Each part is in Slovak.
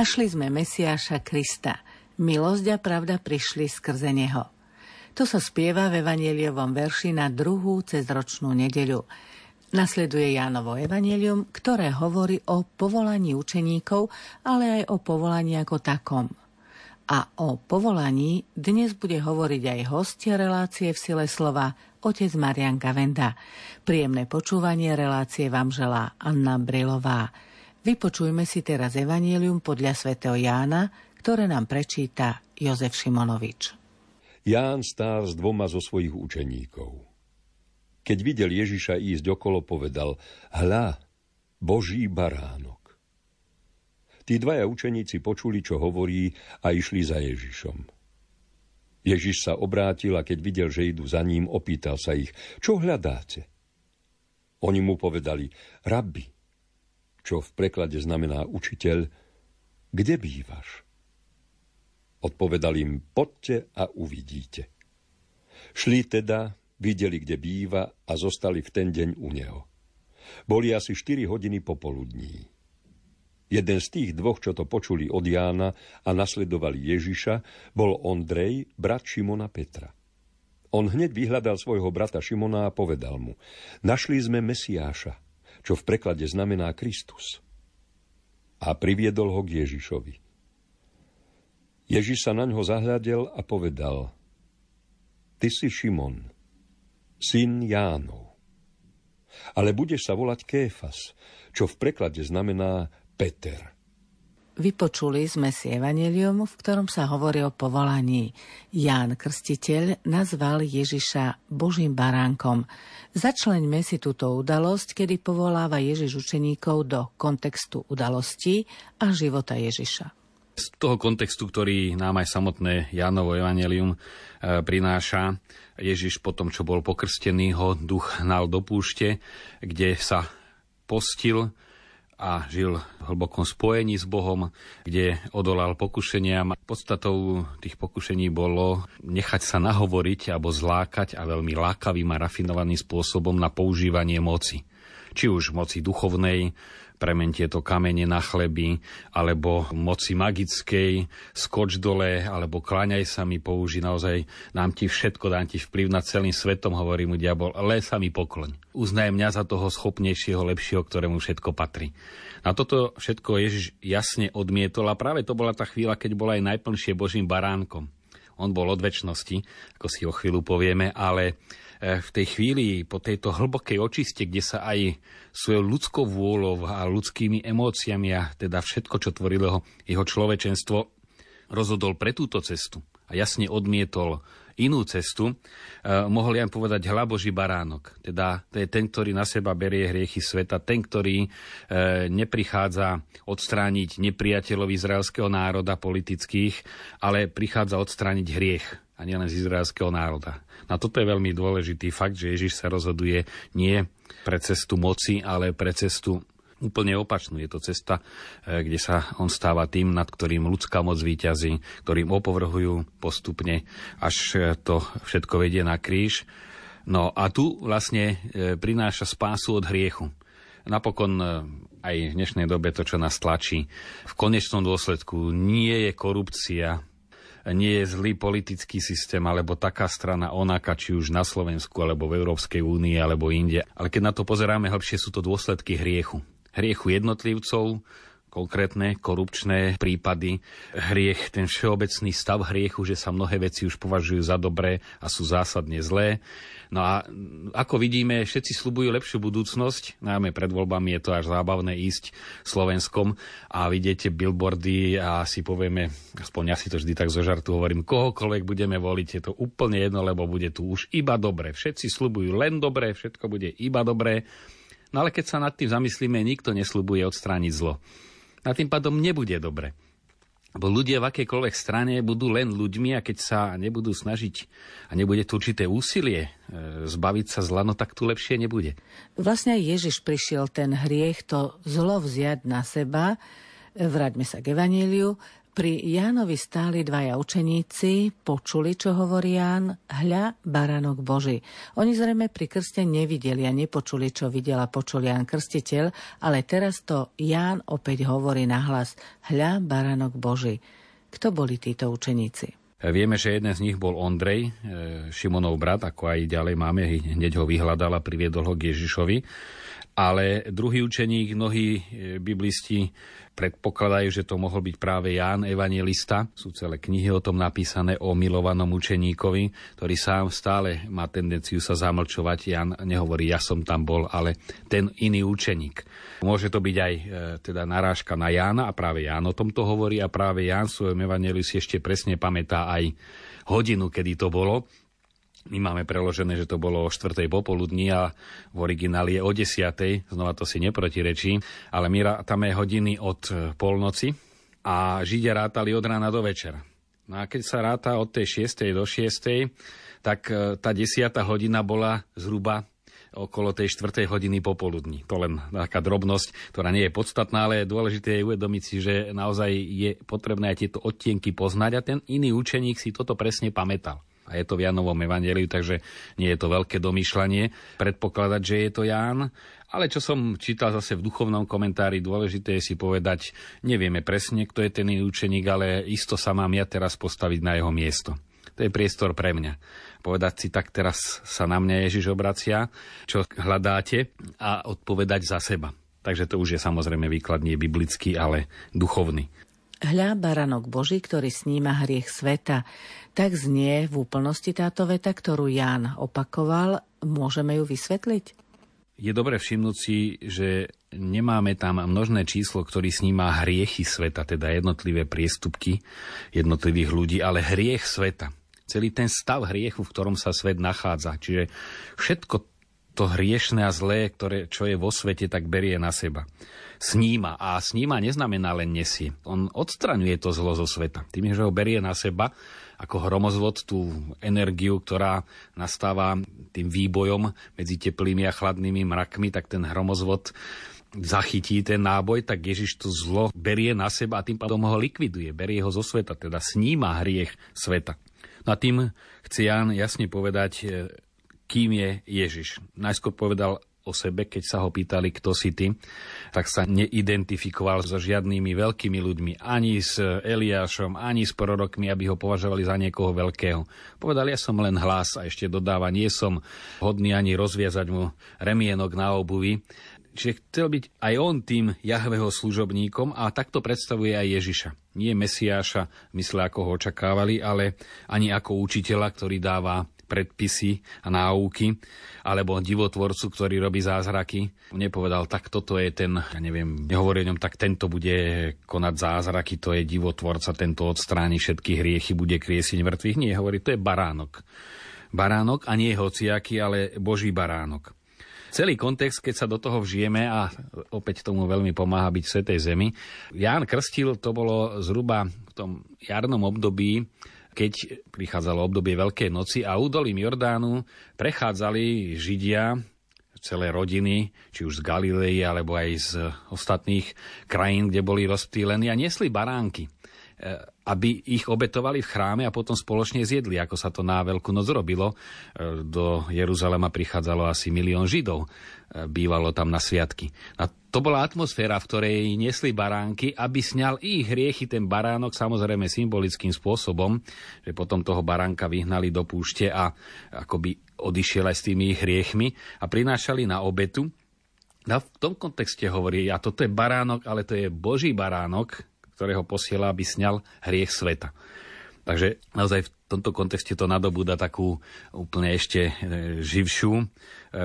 Našli sme Mesiáša Krista. Milosť a pravda prišli skrze Neho. To sa spieva v evaneliovom verši na druhú cezročnú nedeľu. Nasleduje Jánovo evanelium, ktoré hovorí o povolaní učeníkov, ale aj o povolaní ako takom. A o povolaní dnes bude hovoriť aj hostia relácie v sile slova otec Marian Gavenda. Príjemné počúvanie relácie vám želá Anna Brilová. Vypočujme si teraz Evangelium podľa svätého Jána, ktoré nám prečíta Jozef Šimonovič. Ján stál s dvoma zo svojich učeníkov. Keď videl Ježiša ísť okolo, povedal, hľa, Boží baránok. Tí dvaja učeníci počuli, čo hovorí a išli za Ježišom. Ježiš sa obrátil a keď videl, že idú za ním, opýtal sa ich, čo hľadáte? Oni mu povedali, rabbi, čo v preklade znamená učiteľ, kde bývaš? Odpovedal im, poďte a uvidíte. Šli teda, videli, kde býva a zostali v ten deň u neho. Boli asi 4 hodiny popoludní. Jeden z tých dvoch, čo to počuli od Jána a nasledovali Ježiša, bol Ondrej, brat Šimona Petra. On hneď vyhľadal svojho brata Šimona a povedal mu, našli sme Mesiáša, čo v preklade znamená Kristus. A priviedol ho k Ježišovi. Ježiš sa na ňo zahľadel a povedal, Ty si Šimon, syn Jánov. Ale budeš sa volať Kéfas, čo v preklade znamená Peter. Vypočuli sme si evanelium, v ktorom sa hovorí o povolaní. Ján Krstiteľ nazval Ježiša Božím baránkom. Začleňme si túto udalosť, kedy povoláva Ježiš učeníkov do kontextu udalostí a života Ježiša. Z toho kontextu, ktorý nám aj samotné Jánovo evanelium e, prináša, Ježiš po tom, čo bol pokrstený, ho duch hnal do púšte, kde sa postil, a žil v hlbokom spojení s Bohom, kde odolal pokušeniam. Podstatou tých pokušení bolo nechať sa nahovoriť alebo zlákať a veľmi lákavým a rafinovaným spôsobom na používanie moci. Či už moci duchovnej, premen tieto kamene na chleby, alebo moci magickej, skoč dole, alebo kláňaj sa mi, použi naozaj, dám ti všetko, dám ti vplyv nad celým svetom, hovorí mu diabol, ale sa mi pokloň. Uznaj mňa za toho schopnejšieho, lepšieho, ktorému všetko patrí. Na toto všetko Ježiš jasne odmietol a práve to bola tá chvíľa, keď bol aj najplnšie Božím baránkom. On bol od väčšnosti, ako si o chvíľu povieme, ale v tej chvíli, po tejto hlbokej očiste, kde sa aj svojou ľudskou vôľou a ľudskými emóciami a teda všetko, čo tvorilo jeho človečenstvo, rozhodol pre túto cestu a jasne odmietol inú cestu, eh, mohol ja povedať hľa Boží baránok. Teda to je ten, ktorý na seba berie hriechy sveta, ten, ktorý eh, neprichádza odstrániť nepriateľov izraelského národa politických, ale prichádza odstrániť hriech a nielen z izraelského národa. A toto je veľmi dôležitý fakt, že Ježiš sa rozhoduje nie pre cestu moci, ale pre cestu úplne opačnú. Je to cesta, e, kde sa on stáva tým, nad ktorým ľudská moc výťazí, ktorým opovrhujú postupne, až e, to všetko vedie na kríž. No a tu vlastne e, prináša spásu od hriechu. Napokon aj v dnešnej dobe to, čo nás tlačí. V konečnom dôsledku nie je korupcia nie je zlý politický systém alebo taká strana onaká, či už na Slovensku alebo v Európskej únii alebo inde. Ale keď na to pozeráme hĺbšie, sú to dôsledky hriechu. Hriechu jednotlivcov, konkrétne korupčné prípady, hriech, ten všeobecný stav hriechu, že sa mnohé veci už považujú za dobré a sú zásadne zlé. No a ako vidíme, všetci slubujú lepšiu budúcnosť, najmä pred voľbami je to až zábavné ísť Slovenskom a vidíte billboardy a si povieme, aspoň ja si to vždy tak zo žartu hovorím, kohokoľvek budeme voliť, je to úplne jedno, lebo bude tu už iba dobre. Všetci slubujú len dobre, všetko bude iba dobré. No ale keď sa nad tým zamyslíme, nikto neslubuje odstrániť zlo a tým pádom nebude dobre. Bo ľudia v akejkoľvek strane budú len ľuďmi a keď sa nebudú snažiť a nebude tu určité úsilie e, zbaviť sa zla, no tak tu lepšie nebude. Vlastne Ježiš prišiel ten hriech, to zlo vziať na seba, vráťme sa k Evaníliu, Pri Jánovi stáli dvaja učeníci, počuli, čo hovorí Ján, hľa, baránok Boží. Oni zrejme pri krste nevideli a nepočuli, čo videl a počul Ján Krstiteľ, ale teraz to Ján opäť hovorí nahlas, hľa, baránok Boží. Kto boli títo učeníci? Vieme, že jeden z nich bol Ondrej, e, Šimonov brat, ako aj ďalej máme, hneď ho vyhľadal a priviedol ho k Ježišovi. Ale druhý učeník, mnohí e, biblisti predpokladajú, že to mohol byť práve Ján Evangelista. Sú celé knihy o tom napísané o milovanom učeníkovi, ktorý sám stále má tendenciu sa zamlčovať. Ján nehovorí, ja som tam bol, ale ten iný učeník. Môže to byť aj e, teda narážka na Jána a práve Ján o tomto hovorí a práve Ján v svojom Evangeliu ešte presne pamätá aj hodinu, kedy to bolo, my máme preložené, že to bolo o 4. popoludní a v origináli je o 10. Znova to si neprotirečí, ale my rátame hodiny od e, polnoci a Židia rátali od rána do večera. No a keď sa ráta od tej 6. do 6. tak e, tá 10. hodina bola zhruba okolo tej 4. hodiny popoludní. To len taká drobnosť, ktorá nie je podstatná, ale dôležité je uvedomiť si, že naozaj je potrebné aj tieto odtienky poznať a ten iný učeník si toto presne pamätal a je to v Janovom evaneliu, takže nie je to veľké domýšľanie predpokladať, že je to Ján. Ale čo som čítal zase v duchovnom komentári, dôležité je si povedať, nevieme presne, kto je ten učeník, ale isto sa mám ja teraz postaviť na jeho miesto. To je priestor pre mňa. Povedať si, tak teraz sa na mňa Ježiš obracia, čo hľadáte a odpovedať za seba. Takže to už je samozrejme výklad nie biblický, ale duchovný. Hľa baranok Boží, ktorý sníma hriech sveta. Tak znie v úplnosti táto veta, ktorú Ján opakoval. Môžeme ju vysvetliť? Je dobre všimnúť si, že nemáme tam množné číslo, ktorý sníma hriechy sveta, teda jednotlivé priestupky jednotlivých ľudí, ale hriech sveta. Celý ten stav hriechu, v ktorom sa svet nachádza. Čiže všetko to hriešne a zlé, ktoré, čo je vo svete, tak berie na seba sníma. A sníma neznamená len nesie. On odstraňuje to zlo zo sveta. Tým, že ho berie na seba ako hromozvod tú energiu, ktorá nastáva tým výbojom medzi teplými a chladnými mrakmi, tak ten hromozvod zachytí ten náboj, tak Ježiš to zlo berie na seba a tým pádom ho likviduje, berie ho zo sveta, teda sníma hriech sveta. No a tým chce Ján jasne povedať, e, kým je Ježiš. Najskôr povedal, o sebe, keď sa ho pýtali, kto si ty, tak sa neidentifikoval so žiadnymi veľkými ľuďmi, ani s Eliášom, ani s prorokmi, aby ho považovali za niekoho veľkého. Povedal, ja som len hlas a ešte dodáva, nie som hodný ani rozviazať mu remienok na obuvi. Čiže chcel byť aj on tým Jahveho služobníkom a takto predstavuje aj Ježiša. Nie Mesiáša, mysle ako ho očakávali, ale ani ako učiteľa, ktorý dáva predpisy a náuky, alebo divotvorcu, ktorý robí zázraky. Nepovedal, tak toto je ten, ja neviem, nehovorí o ňom, tak tento bude konať zázraky, to je divotvorca, tento odstráni všetky hriechy, bude kriesiť mŕtvych. Nie, hovorí, to je baránok. Baránok a nie hociaký, ale Boží baránok. Celý kontext, keď sa do toho vžijeme a opäť tomu veľmi pomáha byť v Svetej Zemi. Ján Krstil to bolo zhruba v tom jarnom období keď prichádzalo obdobie Veľkej noci a údolím Jordánu prechádzali Židia, celé rodiny, či už z Galilei alebo aj z ostatných krajín, kde boli rozptýlení a nesli baránky aby ich obetovali v chráme a potom spoločne zjedli, ako sa to na Veľkú noc robilo. E, do Jeruzalema prichádzalo asi milión Židov, e, bývalo tam na sviatky. A to bola atmosféra, v ktorej nesli baránky, aby sňal ich hriechy ten baránok, samozrejme symbolickým spôsobom, že potom toho baránka vyhnali do púšte a akoby odišiel aj s tými ich hriechmi a prinášali na obetu. A v tom kontexte hovorí, a toto je baránok, ale to je Boží baránok, ktorého posiela, aby sňal hriech sveta. Takže naozaj v tomto kontexte to nadobúda takú úplne ešte e, živšiu e,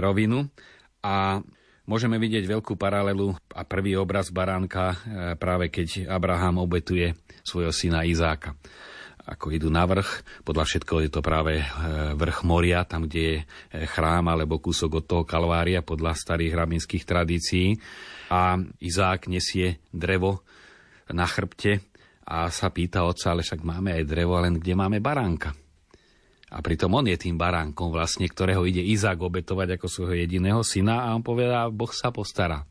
rovinu. A môžeme vidieť veľkú paralelu a prvý obraz baránka e, práve keď Abraham obetuje svojho syna Izáka. Ako idú na vrch, podľa všetkoho je to práve vrch moria, tam, kde je chrám alebo kúsok od toho kalvária podľa starých rabinských tradícií. A Izák nesie drevo na chrbte a sa pýta otca, ale však máme aj drevo, len kde máme baránka. A pritom on je tým baránkom vlastne, ktorého ide Izák obetovať ako svojho jediného syna a on povedá, Boh sa postará.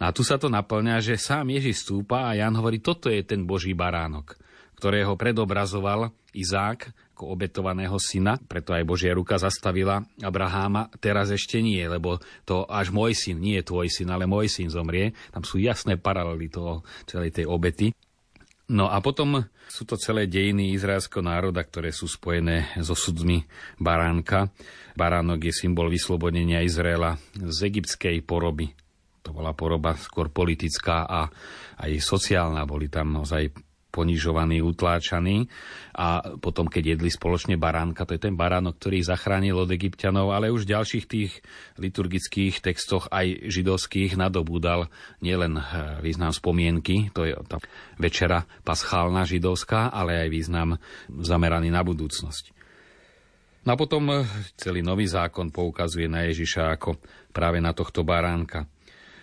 No a tu sa to naplňa, že sám Ježiš stúpa a Jan hovorí, toto je ten Boží baránok. ktorého predobrazoval Izák ako obetovaného syna, preto aj Božia ruka zastavila Abraháma, teraz ešte nie, lebo to až môj syn, nie tvoj syn, ale môj syn zomrie. Tam sú jasné paralely toho, celej tej obety. No a potom sú to celé dejiny izraelského národa, ktoré sú spojené so sudmi baránka. Baránok je symbol vyslobodenia Izraela z egyptskej poroby. To bola poroba skôr politická a aj sociálna. Boli tam naozaj ponižovaní, utláčaní a potom, keď jedli spoločne baránka, to je ten baránok, ktorý zachránil od egyptianov, ale už v ďalších tých liturgických textoch aj židovských nadobúdal nielen eh, význam spomienky, to je tá večera paschálna židovská, ale aj význam zameraný na budúcnosť. No a potom eh, celý nový zákon poukazuje na Ježiša ako práve na tohto baránka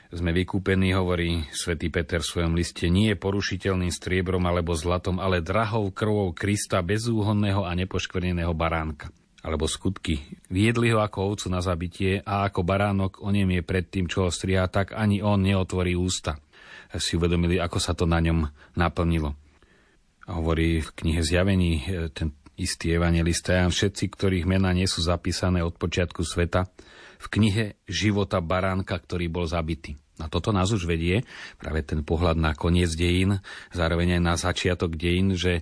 sme vykúpení, hovorí svätý Peter v svojom liste, nie je porušiteľným striebrom alebo zlatom, ale drahou krvou Krista bezúhonného a nepoškvrneného baránka. Alebo skutky. Viedli ho ako ovcu na zabitie a ako baránok o nem je pred tým, čo ho striha, tak ani on neotvorí ústa. Si uvedomili, ako sa to na ňom naplnilo. Hovorí v knihe Zjavení e, ten istý evangelista všetci, ktorých mená nie sú zapísané od počiatku sveta, v knihe života baránka, ktorý bol zabitý. A toto nás už vedie, práve ten pohľad na koniec dejín, zároveň aj na začiatok dejín, že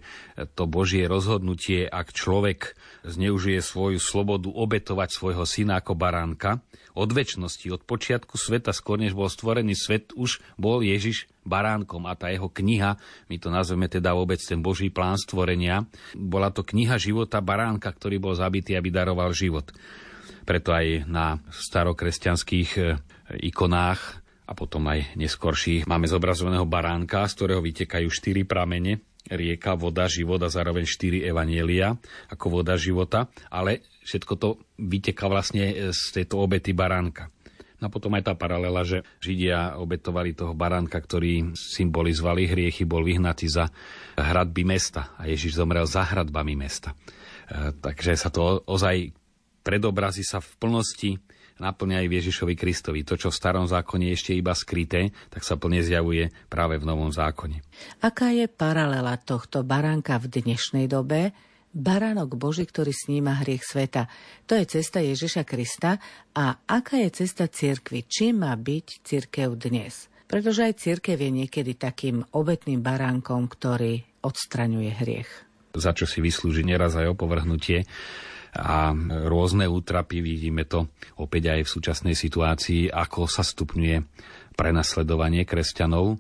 to Božie rozhodnutie, ak človek zneužije svoju slobodu obetovať svojho syna ako baránka, od väčšnosti, od počiatku sveta, skôr než bol stvorený svet, už bol Ježiš baránkom a tá jeho kniha, my to nazveme teda vôbec ten Boží plán stvorenia, bola to kniha života baránka, ktorý bol zabitý, aby daroval život. Preto aj na starokresťanských e, ikonách a potom aj neskorších máme zobrazovaného baránka, z ktorého vytekajú štyri pramene, rieka, voda, život a zároveň štyri evanielia ako voda života, ale všetko to vyteká vlastne e, z tejto obety baránka. No a potom aj tá paralela, že Židia obetovali toho baránka, ktorý symbolizovali hriechy, bol vyhnatý za hradby mesta a Ježiš zomrel za hradbami mesta. E, takže sa to ozaj predobrazí sa v plnosti naplňa aj v Ježišovi Kristovi. To, čo v starom zákone je ešte iba skryté, tak sa plne zjavuje práve v novom zákone. Aká je paralela tohto baránka v dnešnej dobe? Baránok Boží, ktorý sníma hriech sveta. To je cesta Ježiša Krista. A aká je cesta cirkvi? Čím má byť cirkev dnes? Pretože aj cirkev je niekedy takým obetným baránkom, ktorý odstraňuje hriech. Za čo si vyslúži neraz aj opovrhnutie a rôzne útrapy. Vidíme to opäť aj v súčasnej situácii, ako sa stupňuje prenasledovanie kresťanov.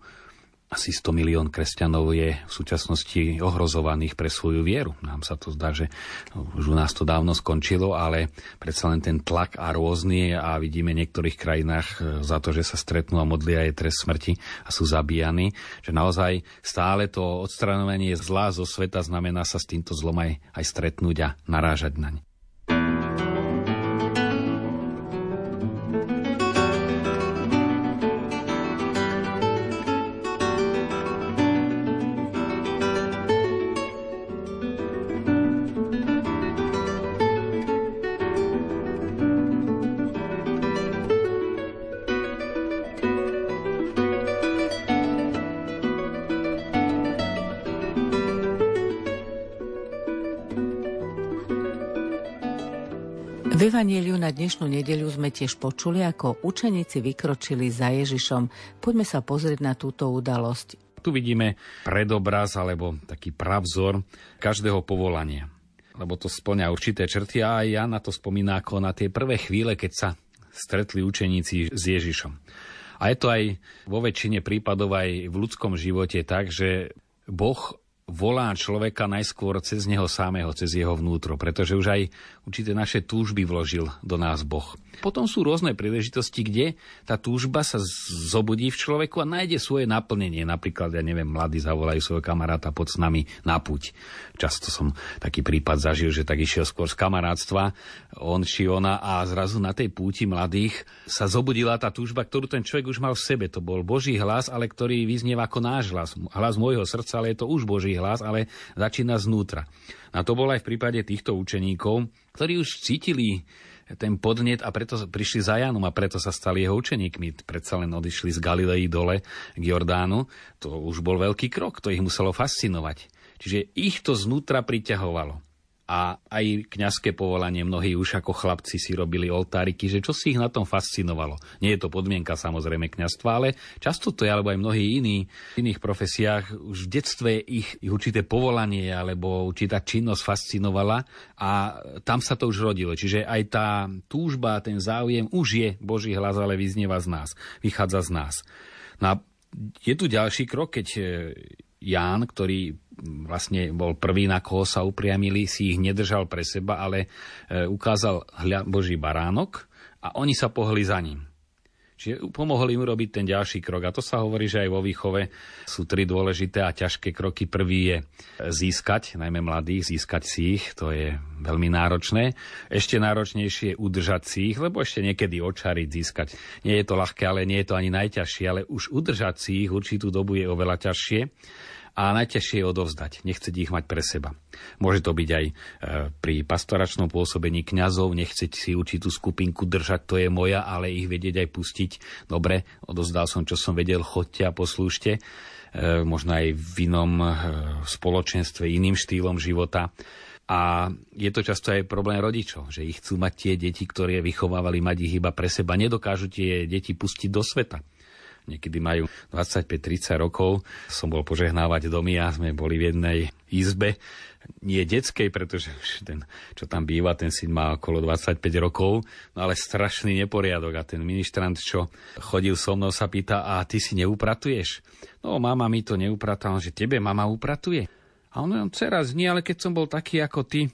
Asi 100 milión kresťanov je v súčasnosti ohrozovaných pre svoju vieru. Nám sa to zdá, že už u nás to dávno skončilo, ale predsa len ten tlak a rôzny a vidíme v niektorých krajinách e, za to, že sa stretnú a modlia je trest smrti a sú zabíjani, že naozaj stále to odstranovanie zla zo sveta znamená sa s týmto zlom aj, aj stretnúť a narážať naň. V Evangeliu na dnešnú nedeľu sme tiež počuli, ako učeníci vykročili za Ježišom. Poďme sa pozrieť na túto udalosť. Tu vidíme predobraz alebo taký pravzor každého povolania. Lebo to splňa určité črty a aj ja na to spomína ako na tie prvé chvíle, keď sa stretli učeníci s Ježišom. A je to aj vo väčšine prípadov aj v ľudskom živote tak, že Boh volá človeka najskôr cez neho samého, cez jeho vnútro, pretože už aj určité naše túžby vložil do nás Boh. Potom sú rôzne príležitosti, kde tá túžba sa zobudí v človeku a nájde svoje naplnenie. Napríklad, ja neviem, mladí zavolajú svojho kamaráta pod s nami na puť. Často som taký prípad zažil, že tak išiel skôr z kamarátstva, on či ona a zrazu na tej púti mladých sa zobudila tá túžba, ktorú ten človek už mal v sebe. To bol Boží hlas, ale ktorý vyznieva ako náš hlas. Hlas môjho srdca, ale je to už Boží hlas, ale začína znútra. A to bol aj v prípade týchto učeníkov, ktorí už cítili ten podnet a preto prišli za Jánom a preto sa stali jeho učeníkmi. Predsa len odišli z Galilei dole k Jordánu. To už bol veľký krok, to ich muselo fascinovať. Čiže ich to znútra priťahovalo a aj kňazské povolanie mnohí už ako chlapci si robili oltáriky, že čo si ich na tom fascinovalo. Nie je to podmienka samozrejme kňazstva, ale často to je, alebo aj mnohí iní v iných profesiách, už v detstve ich, ich určité povolanie alebo určitá činnosť fascinovala a tam sa to už rodilo. Čiže aj tá túžba, ten záujem už je Boží hlas, ale vyznieva z nás, vychádza z nás. No a je tu ďalší krok, keď Ján, ktorý vlastne bol prvý, na koho sa upriamili, si ich nedržal pre seba, ale e, ukázal Boží baránok a oni sa pohli za ním. Čiže pomohli im urobiť ten ďalší krok. A to sa hovorí, že aj vo výchove sú tri dôležité a ťažké kroky. Prvý je získať, najmä mladých, získať si ich. To je veľmi náročné. Ešte náročnejšie je udržať si ich, lebo ešte niekedy očariť, získať. Nie je to ľahké, ale nie je to ani najťažšie. Ale už udržať si ich určitú dobu je oveľa ťažšie a najťažšie je odovzdať, nechceť ich mať pre seba. Môže to byť aj e, pri pastoračnom pôsobení kňazov, nechceť si určitú skupinku držať, to je moja, ale ich vedieť aj pustiť. Dobre, odovzdal som, čo som vedel, chodte a poslúžte. E, možno aj v inom e, spoločenstve, iným štýlom života. A je to často aj problém rodičov, že ich chcú mať tie deti, ktoré vychovávali mať ich iba pre seba. Nedokážu tie deti pustiť do sveta niekedy majú 25-30 rokov. Som bol požehnávať domy a sme boli v jednej izbe, nie detskej, pretože ten, čo tam býva, ten syn má okolo 25 rokov, no ale strašný neporiadok. A ten ministrant, čo chodil so mnou, sa pýta, a ty si neupratuješ? No, mama mi to neupratala, že tebe mama upratuje. A on, on teraz nie, ale keď som bol taký ako ty,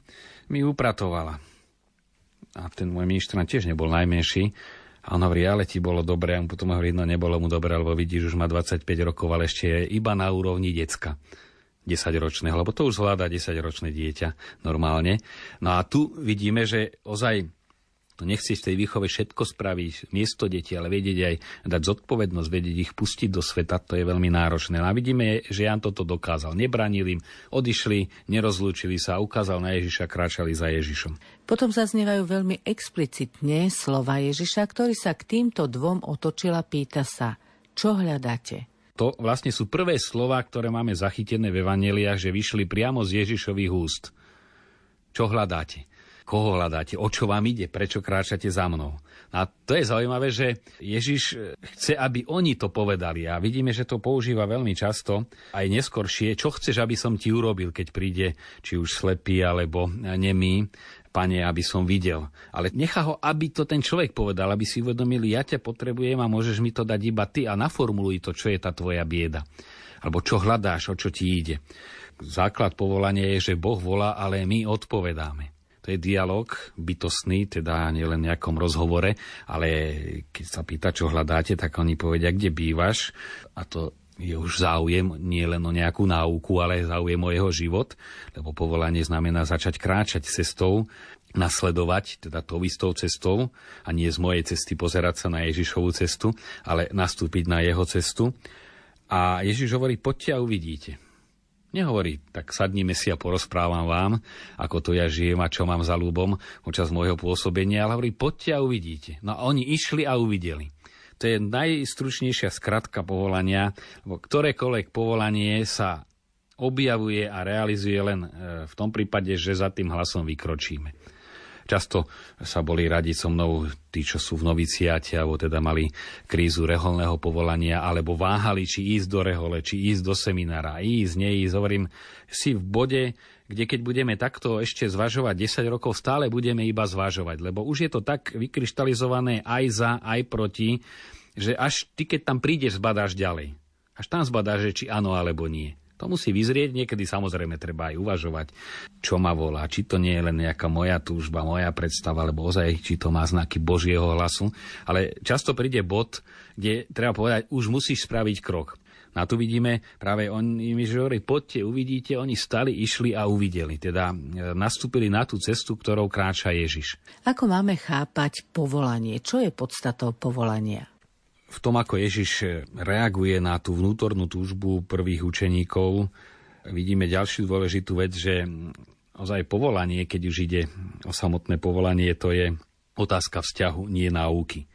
mi upratovala. A ten môj ministrant tiež nebol najmenší, a on hovorí, ale ti bolo dobre. A potom hovorí, no nebolo mu dobre, lebo vidíš, už má 25 rokov, ale ešte je iba na úrovni decka. 10-ročného, lebo to už zvláda 10-ročné dieťa normálne. No a tu vidíme, že ozaj to nechceš v tej výchove všetko spraviť, miesto detí, ale vedieť aj dať zodpovednosť, vedieť ich pustiť do sveta, to je veľmi náročné. No a vidíme, že Jan toto dokázal. Nebranil im, odišli, nerozlúčili sa, ukázal na Ježiša, kráčali za Ježišom. Potom zaznievajú veľmi explicitne slova Ježiša, ktorý sa k týmto dvom otočil a pýta sa, čo hľadáte? To vlastne sú prvé slova, ktoré máme zachytené v Evangeliách, že vyšli priamo z Ježišových úst. Čo hľadáte? Koho hľadáte, o čo vám ide, prečo kráčate za mnou. A to je zaujímavé, že Ježiš chce, aby oni to povedali. A vidíme, že to používa veľmi často, aj neskoršie. Čo chceš, aby som ti urobil, keď príde či už slepý alebo nemý, pane, aby som videl. Ale nechá ho, aby to ten človek povedal, aby si uvedomil, ja ťa potrebujem a môžeš mi to dať iba ty a naformuluj to, čo je tá tvoja bieda. Alebo čo hľadáš, o čo ti ide. Základ povolania je, že Boh volá, ale my odpovedáme. To je dialog bytostný, teda nielen nejakom rozhovore, ale keď sa pýta, čo hľadáte, tak oni povedia, kde bývaš. A to je už záujem nie len o nejakú náuku, ale záujem o jeho život, lebo povolanie znamená začať kráčať cestou, nasledovať, teda tou istou cestou a nie z mojej cesty pozerať sa na Ježišovú cestu, ale nastúpiť na jeho cestu. A Ježiš hovorí, poďte a uvidíte. Nehovorí, tak sadnime si a porozprávam vám, ako to ja žijem a čo mám za ľubom počas môjho pôsobenia, ale hovorí, poďte a uvidíte. No a oni išli a uvideli. To je najstručnejšia skratka povolania, lebo ktorékoľvek povolanie sa objavuje a realizuje len e, v tom prípade, že za tým hlasom vykročíme. Často sa boli radiť so mnou tí, čo sú v noviciate, alebo teda mali krízu reholného povolania, alebo váhali, či ísť do rehole, či ísť do seminára, ísť, neísť. Hovorím, si v bode, kde keď budeme takto ešte zvažovať 10 rokov, stále budeme iba zvažovať, lebo už je to tak vykryštalizované aj za, aj proti, že až ty, keď tam prídeš, zbadáš ďalej. Až tam zbadáš, že či áno alebo nie. To musí vyzrieť, niekedy samozrejme treba aj uvažovať, čo ma volá, či to nie je len nejaká moja túžba, moja predstava, alebo ozaj, či to má znaky Božieho hlasu. Ale často príde bod, kde treba povedať, už musíš spraviť krok. Na tu vidíme práve oni mi hovorí, poďte, uvidíte, oni stali, išli a uvideli. Teda e, nastúpili na tú cestu, ktorou kráča Ježiš. Ako máme chápať povolanie? Čo je podstatou povolania? V tom, ako Ježiš reaguje na tú vnútornú túžbu prvých učeníkov, vidíme ďalšiu dôležitú vec, že ozaj povolanie, keď už ide o samotné povolanie, to je otázka vzťahu, nie náuky.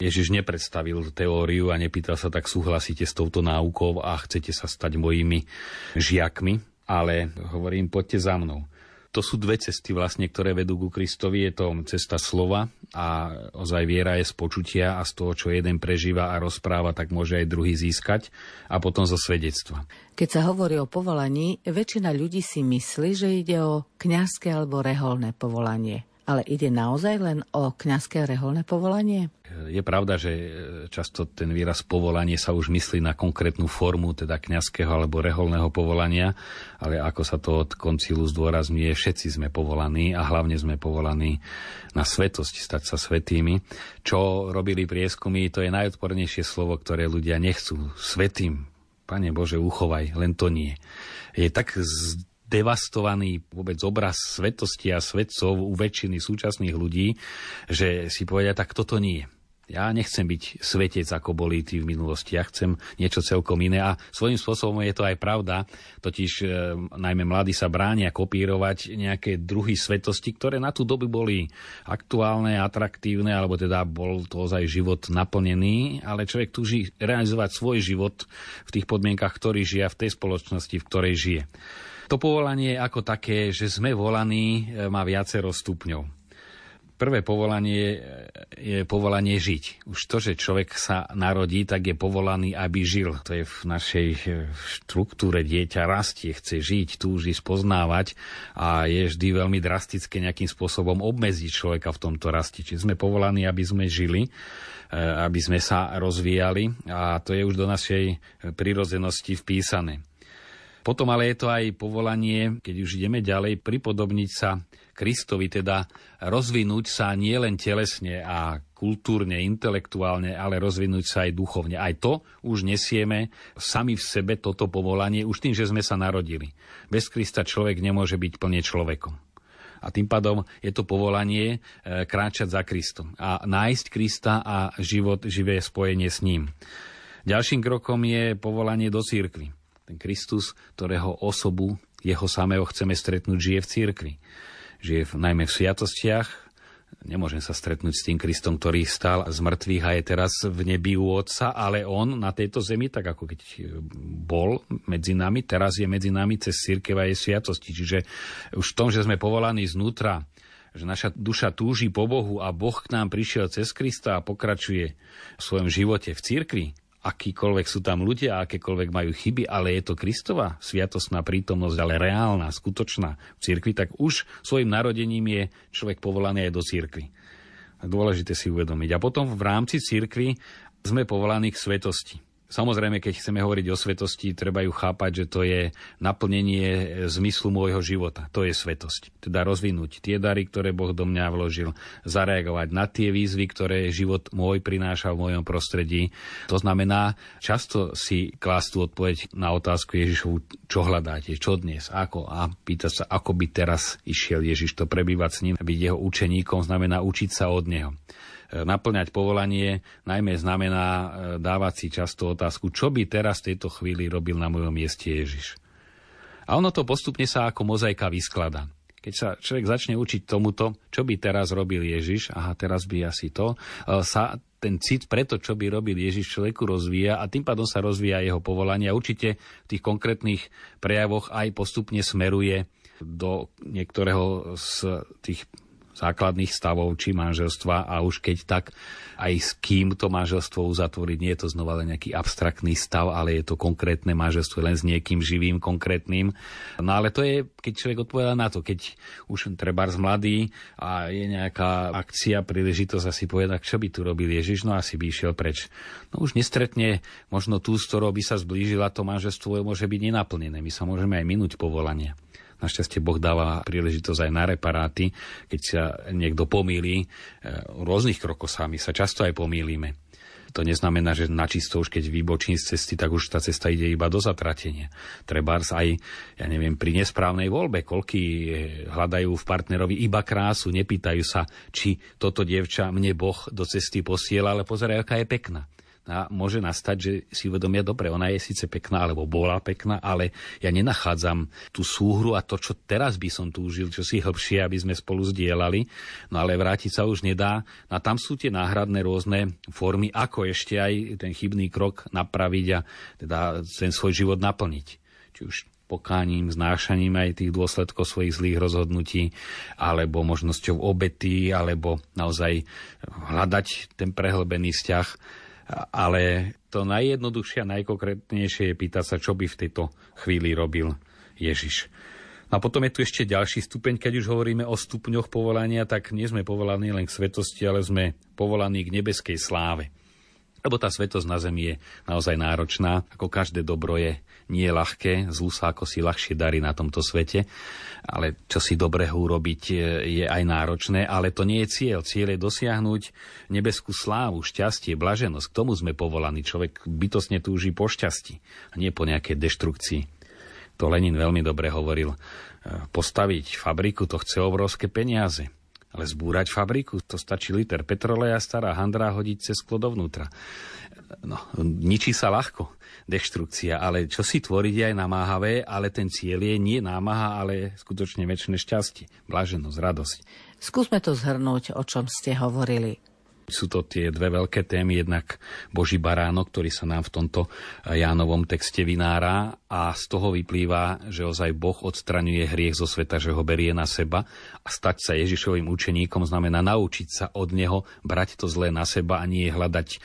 Ježiš nepredstavil teóriu a nepýtal sa, tak súhlasíte s touto náukou a chcete sa stať mojimi žiakmi, ale hovorím, poďte za mnou. To sú dve cesty vlastne, ktoré vedú ku Kristovi. Je to cesta slova a ozaj viera je z počutia a z toho, čo jeden prežíva a rozpráva, tak môže aj druhý získať a potom zo svedectva. Keď sa hovorí o povolaní, väčšina ľudí si myslí, že ide o kňazské alebo reholné povolanie. Ale ide naozaj len o kňazské reholné povolanie? Je pravda, že často ten výraz povolanie sa už myslí na konkrétnu formu, teda kňazského alebo reholného povolania, ale ako sa to od koncilu zdôrazňuje, všetci sme povolaní a hlavne sme povolaní na svetosť, stať sa svetými. Čo robili prieskumy, to je najodpornejšie slovo, ktoré ľudia nechcú. Svetým, Pane Bože, uchovaj, len to nie. Je tak devastovaný vôbec obraz svetosti a svetcov u väčšiny súčasných ľudí, že si povedia, tak toto nie. Ja nechcem byť svetec, ako boli tí v minulosti. Ja chcem niečo celkom iné. A svojím spôsobom je to aj pravda. Totiž e, najmä mladí sa bránia kopírovať nejaké druhy svetosti, ktoré na tú dobu boli aktuálne, atraktívne, alebo teda bol to ozaj život naplnený. Ale človek túži realizovať svoj život v tých podmienkach, ktorý žije, v tej spoločnosti, v ktorej žije. To povolanie ako také, že sme volaní, e, má viacero stupňov. Prvé povolanie e, je povolanie žiť. Už to, že človek sa narodí, tak je povolaný, aby žil. To je v našej e, štruktúre dieťa rastie, chce žiť, túži spoznávať a je vždy veľmi drastické nejakým spôsobom obmedziť človeka v tomto rasti. Čiže sme povolaní, aby sme žili aby sme sa rozvíjali a to je už do našej prírodzenosti vpísané. Potom ale je to aj povolanie, keď už ideme ďalej, pripodobniť sa Kristovi, teda rozvinúť sa nielen telesne a kultúrne, intelektuálne, ale rozvinúť sa aj duchovne. Aj to už nesieme sami v sebe toto povolanie, už tým, že sme sa narodili. Bez Krista človek nemôže byť plne človekom. A tým pádom je to povolanie e, kráčať za Kristom a nájsť Krista a život, živé spojenie s ním. Ďalším krokom je povolanie do církvy ten Kristus, ktorého osobu, jeho samého chceme stretnúť, žije v cirkvi. Žije v, najmä v sviatostiach. Nemôžem sa stretnúť s tým Kristom, ktorý stál z mŕtvych a je teraz v nebi u Otca, ale on na tejto zemi, tak ako keď bol medzi nami, teraz je medzi nami cez církev a jej sviatosti. Čiže už v tom, že sme povolaní znútra, že naša duša túži po Bohu a Boh k nám prišiel cez Krista a pokračuje v svojom živote v cirkvi, akýkoľvek sú tam ľudia, akékoľvek majú chyby, ale je to Kristova sviatosná prítomnosť, ale reálna, skutočná v cirkvi, tak už svojim narodením je človek povolaný aj do cirkvi. Dôležité si uvedomiť. A potom v rámci cirkvi sme povolaní k svetosti. Samozrejme, keď chceme hovoriť o svetosti, treba ju chápať, že to je naplnenie zmyslu môjho života. To je svetosť. Teda rozvinúť tie dary, ktoré Boh do mňa vložil, zareagovať na tie výzvy, ktoré život môj prináša v mojom prostredí. To znamená často si klásť tú odpoveď na otázku Ježišovu, čo hľadáte, čo dnes, ako a pýtať sa, ako by teraz išiel Ježiš to prebývať s ním, byť jeho učeníkom, znamená učiť sa od neho naplňať povolanie najmä znamená e, dávať si často otázku, čo by teraz v tejto chvíli robil na mojom mieste Ježiš. A ono to postupne sa ako mozaika vysklada. Keď sa človek začne učiť tomuto, čo by teraz robil Ježiš, aha, teraz by asi to, e, sa ten cit pre to, čo by robil Ježiš človeku rozvíja a tým pádom sa rozvíja jeho povolanie a určite v tých konkrétnych prejavoch aj postupne smeruje do niektorého z tých základných stavov či manželstva a už keď tak aj s kým to manželstvo uzatvoriť. Nie je to znova len nejaký abstraktný stav, ale je to konkrétne manželstvo len s niekým živým, konkrétnym. No ale to je, keď človek odpovedá na to, keď už treba z mladý a je nejaká akcia, príležitosť a si povie, čo by tu robil Ježiš, no asi by išiel preč. No už nestretne možno tú, s ktorou by sa zblížila, to manželstvo môže byť nenaplnené. My sa môžeme aj minúť povolania. Našťastie Boh dáva príležitosť aj na reparáty, keď sa niekto pomýli. E, v rôznych krokoch sami sa často aj pomýlime. To neznamená, že na čisto už keď vybočím z cesty, tak už tá cesta ide iba do zatratenia. Trebárs aj, ja neviem, pri nesprávnej voľbe, koľky e, hľadajú v partnerovi iba krásu, nepýtajú sa, či toto dievča mne Boh do cesty posiela, ale pozeraj, aká je pekná a môže nastať, že si uvedomia, dobre, ona je síce pekná, alebo bola pekná, ale ja nenachádzam tú súhru a to, čo teraz by som túžil, čo si hĺbšie, aby sme spolu zdieľali, no ale vrátiť sa už nedá. No a tam sú tie náhradné rôzne formy, ako ešte aj ten chybný krok napraviť a teda ten svoj život naplniť. Či už pokáním, znášaním aj tých dôsledkov svojich zlých rozhodnutí, alebo možnosťou obety, alebo naozaj hľadať ten prehlbený vzťah. Ale to najjednoduchšie a najkonkrétnejšie je pýtať sa, čo by v tejto chvíli robil Ježiš. A potom je tu ešte ďalší stupeň, keď už hovoríme o stupňoch povolania, tak nie sme povolaní len k svetosti, ale sme povolaní k nebeskej sláve. Lebo tá svetosť na zemi je naozaj náročná, ako každé dobro je nie je ľahké, zlu sa ako si ľahšie darí na tomto svete, ale čo si dobrého urobiť je aj náročné, ale to nie je cieľ. Cieľ je dosiahnuť nebeskú slávu, šťastie, blaženosť. K tomu sme povolaní. Človek bytosne túži po šťastí a nie po nejakej deštrukcii. To Lenin veľmi dobre hovoril. Postaviť fabriku to chce obrovské peniaze. Ale zbúrať fabriku, to stačí liter petroleja, stará handra hodiť cez sklo dovnútra. No, ničí sa ľahko deštrukcia, ale čo si tvoriť je aj namáhavé, ale ten cieľ je nie námaha, ale skutočne väčšie šťastie, blaženosť, radosť. Skúsme to zhrnúť, o čom ste hovorili. Sú to tie dve veľké témy, jednak Boží baránok, ktorý sa nám v tomto Jánovom texte vynára a z toho vyplýva, že ozaj Boh odstraňuje hriech zo sveta, že ho berie na seba a stať sa Ježišovým učeníkom znamená naučiť sa od neho brať to zlé na seba a nie hľadať e,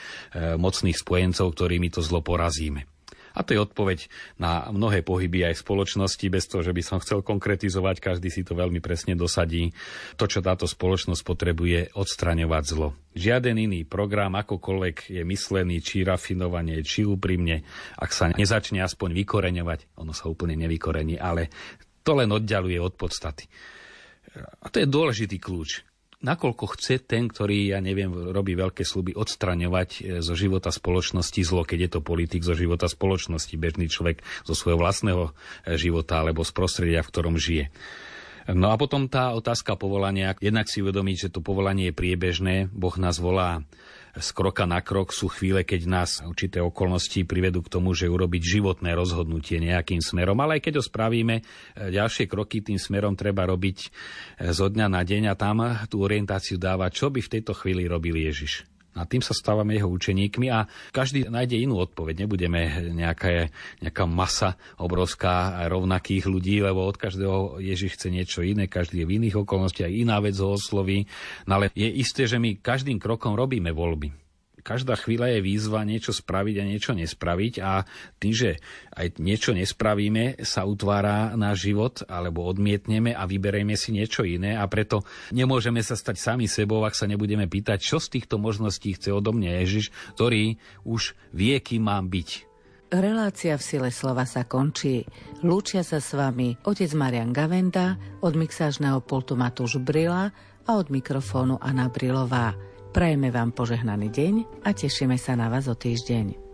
mocných spojencov, ktorými to zlo porazíme. A to je odpoveď na mnohé pohyby aj spoločnosti, bez toho, že by som chcel konkretizovať, každý si to veľmi presne dosadí. To, čo táto spoločnosť potrebuje, odstraňovať zlo. Žiaden iný program, akokoľvek je myslený, či rafinovanie, či úprimne, ak sa nezačne aspoň vykoreňovať, ono sa úplne nevykorení, ale to len oddialuje od podstaty. A to je dôležitý kľúč nakoľko chce ten, ktorý, ja neviem, robí veľké sluby, odstraňovať e, zo života spoločnosti zlo, keď je to politik zo života spoločnosti, bežný človek zo svojho vlastného e, života alebo z prostredia, v ktorom žije. No a potom tá otázka povolania. Jednak si uvedomiť, že to povolanie je priebežné. Boh nás volá z kroka na krok sú chvíle, keď nás určité okolnosti privedú k tomu, že urobiť životné rozhodnutie nejakým smerom. Ale aj keď ho spravíme, e, ďalšie kroky tým smerom treba robiť e, zo dňa na deň a tam tú orientáciu dáva, čo by v tejto chvíli robil Ježiš. A tým sa stávame jeho učeníkmi a každý nájde inú odpoveď. Nebudeme nejaká, nejaká masa obrovská rovnakých ľudí, lebo od každého Ježiš chce niečo iné, každý je v iných okolnostiach, iná vec ho osloví. No ale je isté, že my každým krokom robíme voľby každá chvíľa je výzva niečo spraviť a niečo nespraviť a tým, že aj niečo nespravíme, sa utvára náš život alebo odmietneme a vyberieme si niečo iné a preto nemôžeme sa stať sami sebou, ak sa nebudeme pýtať, čo z týchto možností chce odo mňa Ježiš, ktorý už vie, kým mám byť. Relácia v sile slova sa končí. Lúčia sa s vami otec Marian Gavenda, od mixážneho pultu Matúš Brila a od mikrofónu Anna Brilová. Prajeme vám požehnaný deň a tešíme sa na vás o týždeň.